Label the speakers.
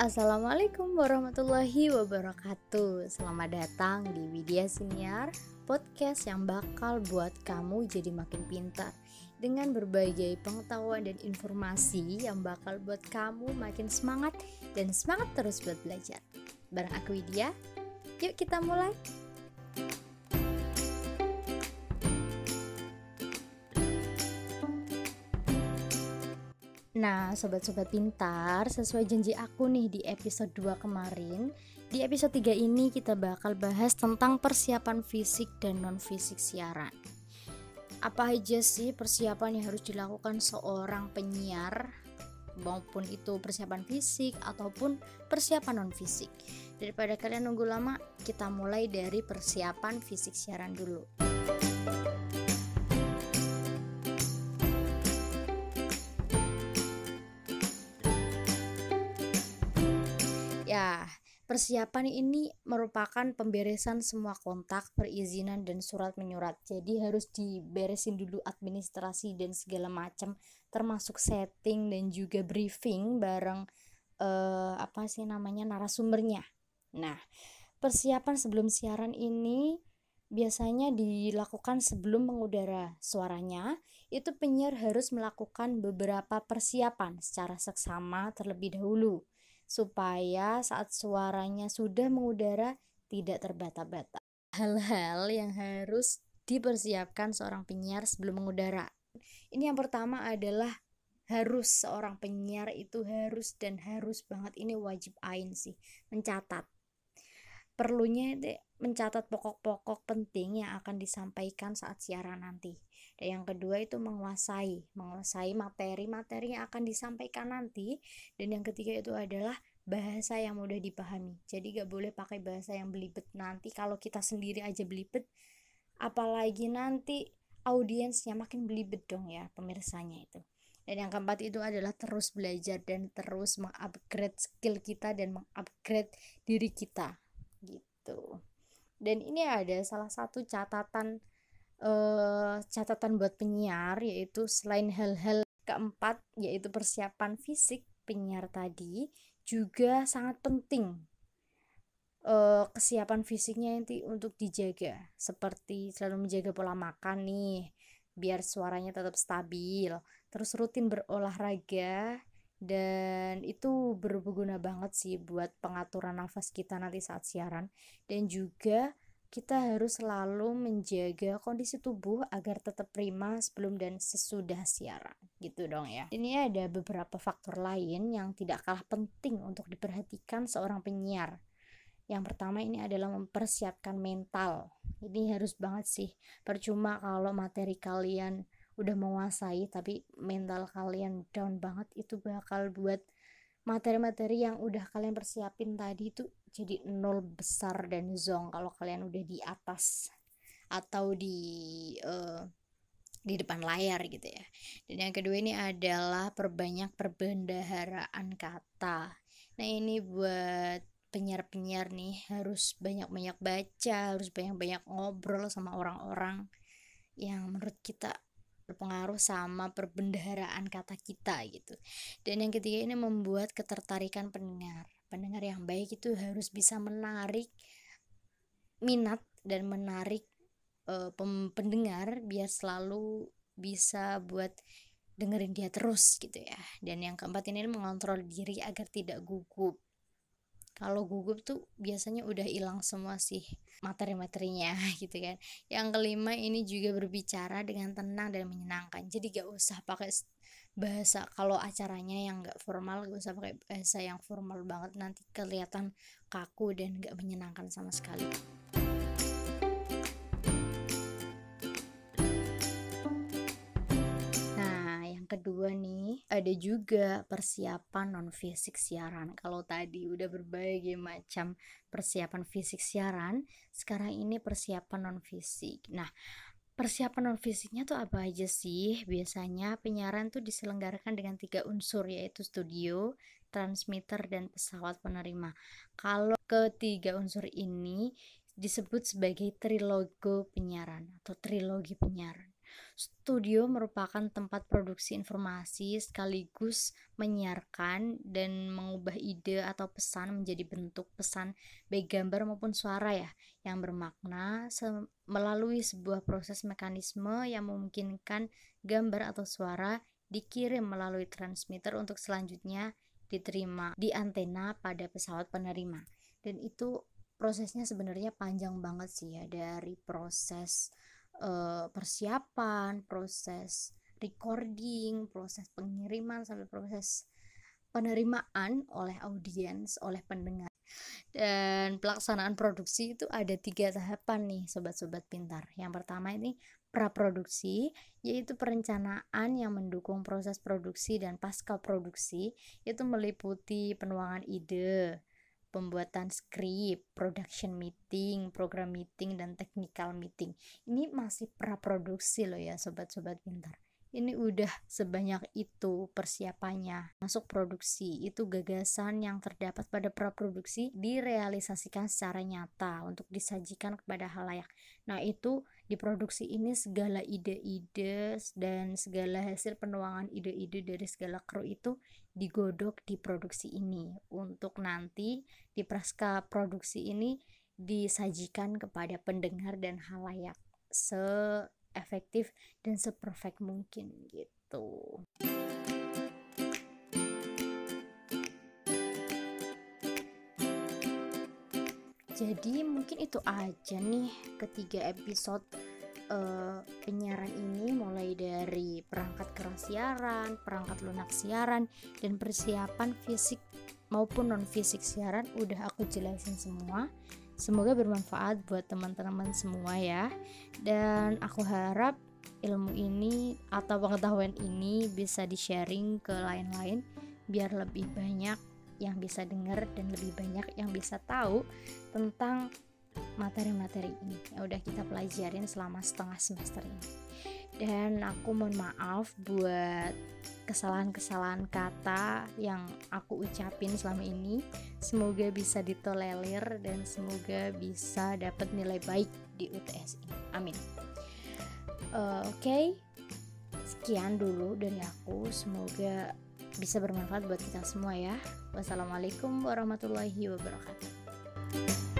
Speaker 1: Assalamualaikum warahmatullahi wabarakatuh. Selamat datang di Widya Siniar Podcast yang bakal buat kamu jadi makin pintar. Dengan berbagai pengetahuan dan informasi Yang bakal buat kamu makin semangat Dan semangat terus buat belajar. Bareng aku Widya Yuk kita mulai Nah, sobat-sobat pintar, sesuai janji aku nih di episode 2 kemarin, di episode 3 ini kita bakal bahas tentang persiapan fisik dan non-fisik siaran. Apa aja sih persiapan yang harus dilakukan seorang penyiar maupun itu persiapan fisik ataupun persiapan non fisik. Daripada kalian nunggu lama, kita mulai dari persiapan fisik siaran dulu. Ya, persiapan ini merupakan pemberesan semua kontak, perizinan dan surat menyurat. Jadi harus diberesin dulu administrasi dan segala macam, termasuk setting dan juga briefing bareng eh, apa sih namanya narasumbernya. Nah, persiapan sebelum siaran ini biasanya dilakukan sebelum mengudara suaranya. Itu penyiar harus melakukan beberapa persiapan secara seksama terlebih dahulu supaya saat suaranya sudah mengudara tidak terbata-bata. Hal-hal yang harus dipersiapkan seorang penyiar sebelum mengudara. Ini yang pertama adalah harus seorang penyiar itu harus dan harus banget ini wajib ain sih mencatat perlunya mencatat pokok-pokok penting yang akan disampaikan saat siaran nanti dan yang kedua itu menguasai menguasai materi-materi yang akan disampaikan nanti dan yang ketiga itu adalah bahasa yang mudah dipahami. Jadi gak boleh pakai bahasa yang belibet. Nanti kalau kita sendiri aja belibet apalagi nanti audiensnya makin belibet dong ya pemirsanya itu. Dan yang keempat itu adalah terus belajar dan terus mengupgrade skill kita dan mengupgrade diri kita gitu. Dan ini ada salah satu catatan uh, catatan buat penyiar yaitu selain hal-hal keempat yaitu persiapan fisik penyiar tadi juga sangat penting uh, kesiapan fisiknya nanti untuk dijaga. Seperti selalu menjaga pola makan nih biar suaranya tetap stabil. Terus rutin berolahraga dan itu berguna banget sih buat pengaturan nafas kita nanti saat siaran. Dan juga kita harus selalu menjaga kondisi tubuh agar tetap prima sebelum dan sesudah siaran gitu dong ya. Ini ada beberapa faktor lain yang tidak kalah penting untuk diperhatikan seorang penyiar. Yang pertama ini adalah mempersiapkan mental. Ini harus banget sih. Percuma kalau materi kalian udah menguasai tapi mental kalian down banget itu bakal buat materi-materi yang udah kalian persiapin tadi itu jadi nol besar dan zong kalau kalian udah di atas atau di uh, di depan layar gitu ya. Dan yang kedua ini adalah perbanyak perbendaharaan kata. Nah, ini buat penyiar-penyiar nih harus banyak-banyak baca, harus banyak-banyak ngobrol sama orang-orang yang menurut kita berpengaruh sama perbendaharaan kata kita gitu. Dan yang ketiga ini membuat ketertarikan pendengar. Pendengar yang baik itu harus bisa menarik minat dan menarik uh, pendengar biar selalu bisa buat dengerin dia terus gitu ya. Dan yang keempat ini mengontrol diri agar tidak gugup. Kalau gugup tuh biasanya udah hilang semua sih materi-materinya gitu kan. Yang kelima ini juga berbicara dengan tenang dan menyenangkan. Jadi gak usah pakai bahasa kalau acaranya yang gak formal gak usah pakai bahasa yang formal banget. Nanti kelihatan kaku dan gak menyenangkan sama sekali kedua nih ada juga persiapan non fisik siaran. Kalau tadi udah berbagai macam persiapan fisik siaran sekarang ini persiapan non fisik nah persiapan non fisiknya tuh apa aja sih? Biasanya penyiaran tuh diselenggarakan dengan tiga unsur yaitu studio transmitter dan pesawat penerima. Kalau ketiga unsur ini disebut sebagai trilogo penyiaran atau trilogi penyiaran Studio merupakan tempat produksi informasi sekaligus menyiarkan dan mengubah ide atau pesan menjadi bentuk pesan baik gambar maupun suara ya yang bermakna melalui sebuah proses mekanisme yang memungkinkan gambar atau suara dikirim melalui transmitter untuk selanjutnya diterima di antena pada pesawat penerima. Dan itu prosesnya sebenarnya panjang banget sih ya dari proses uh, persiapan, proses recording, proses pengiriman sampai proses penerimaan oleh audiens, oleh pendengar. Dan pelaksanaan produksi itu ada tiga tahapan nih sobat-sobat pintar. Yang pertama ini praproduksi, yaitu perencanaan yang mendukung proses produksi dan pasca produksi, itu meliputi penuangan ide, pembuatan skrip, production meeting, program meeting, dan technical meeting. Ini masih praproduksi loh ya sobat-sobat pintar. Ini udah sebanyak itu persiapannya. Masuk produksi, itu gagasan yang terdapat pada praproduksi direalisasikan secara nyata untuk disajikan kepada halayak. Nah, itu di produksi ini segala ide-ide dan segala hasil penuangan ide-ide dari segala kru itu digodok di produksi ini untuk nanti di praska produksi ini disajikan kepada pendengar dan halayak se-efektif dan seperfect mungkin gitu. jadi mungkin itu aja nih ketiga episode uh, penyiaran ini mulai dari perangkat keras siaran, perangkat lunak siaran, dan persiapan fisik maupun non fisik siaran udah aku jelasin semua. Semoga bermanfaat buat teman-teman semua ya. Dan aku harap ilmu ini atau pengetahuan ini bisa di-sharing ke lain-lain biar lebih banyak yang bisa dengar dan lebih banyak yang bisa tahu tentang materi-materi ini yang udah kita pelajarin selama setengah semester ini dan aku mohon maaf buat kesalahan-kesalahan kata yang aku ucapin selama ini semoga bisa ditolerir dan semoga bisa dapat nilai baik di UTS ini amin uh, oke okay. sekian dulu dari aku semoga bisa bermanfaat buat kita semua ya. Wassalamualaikum warahmatullahi wabarakatuh.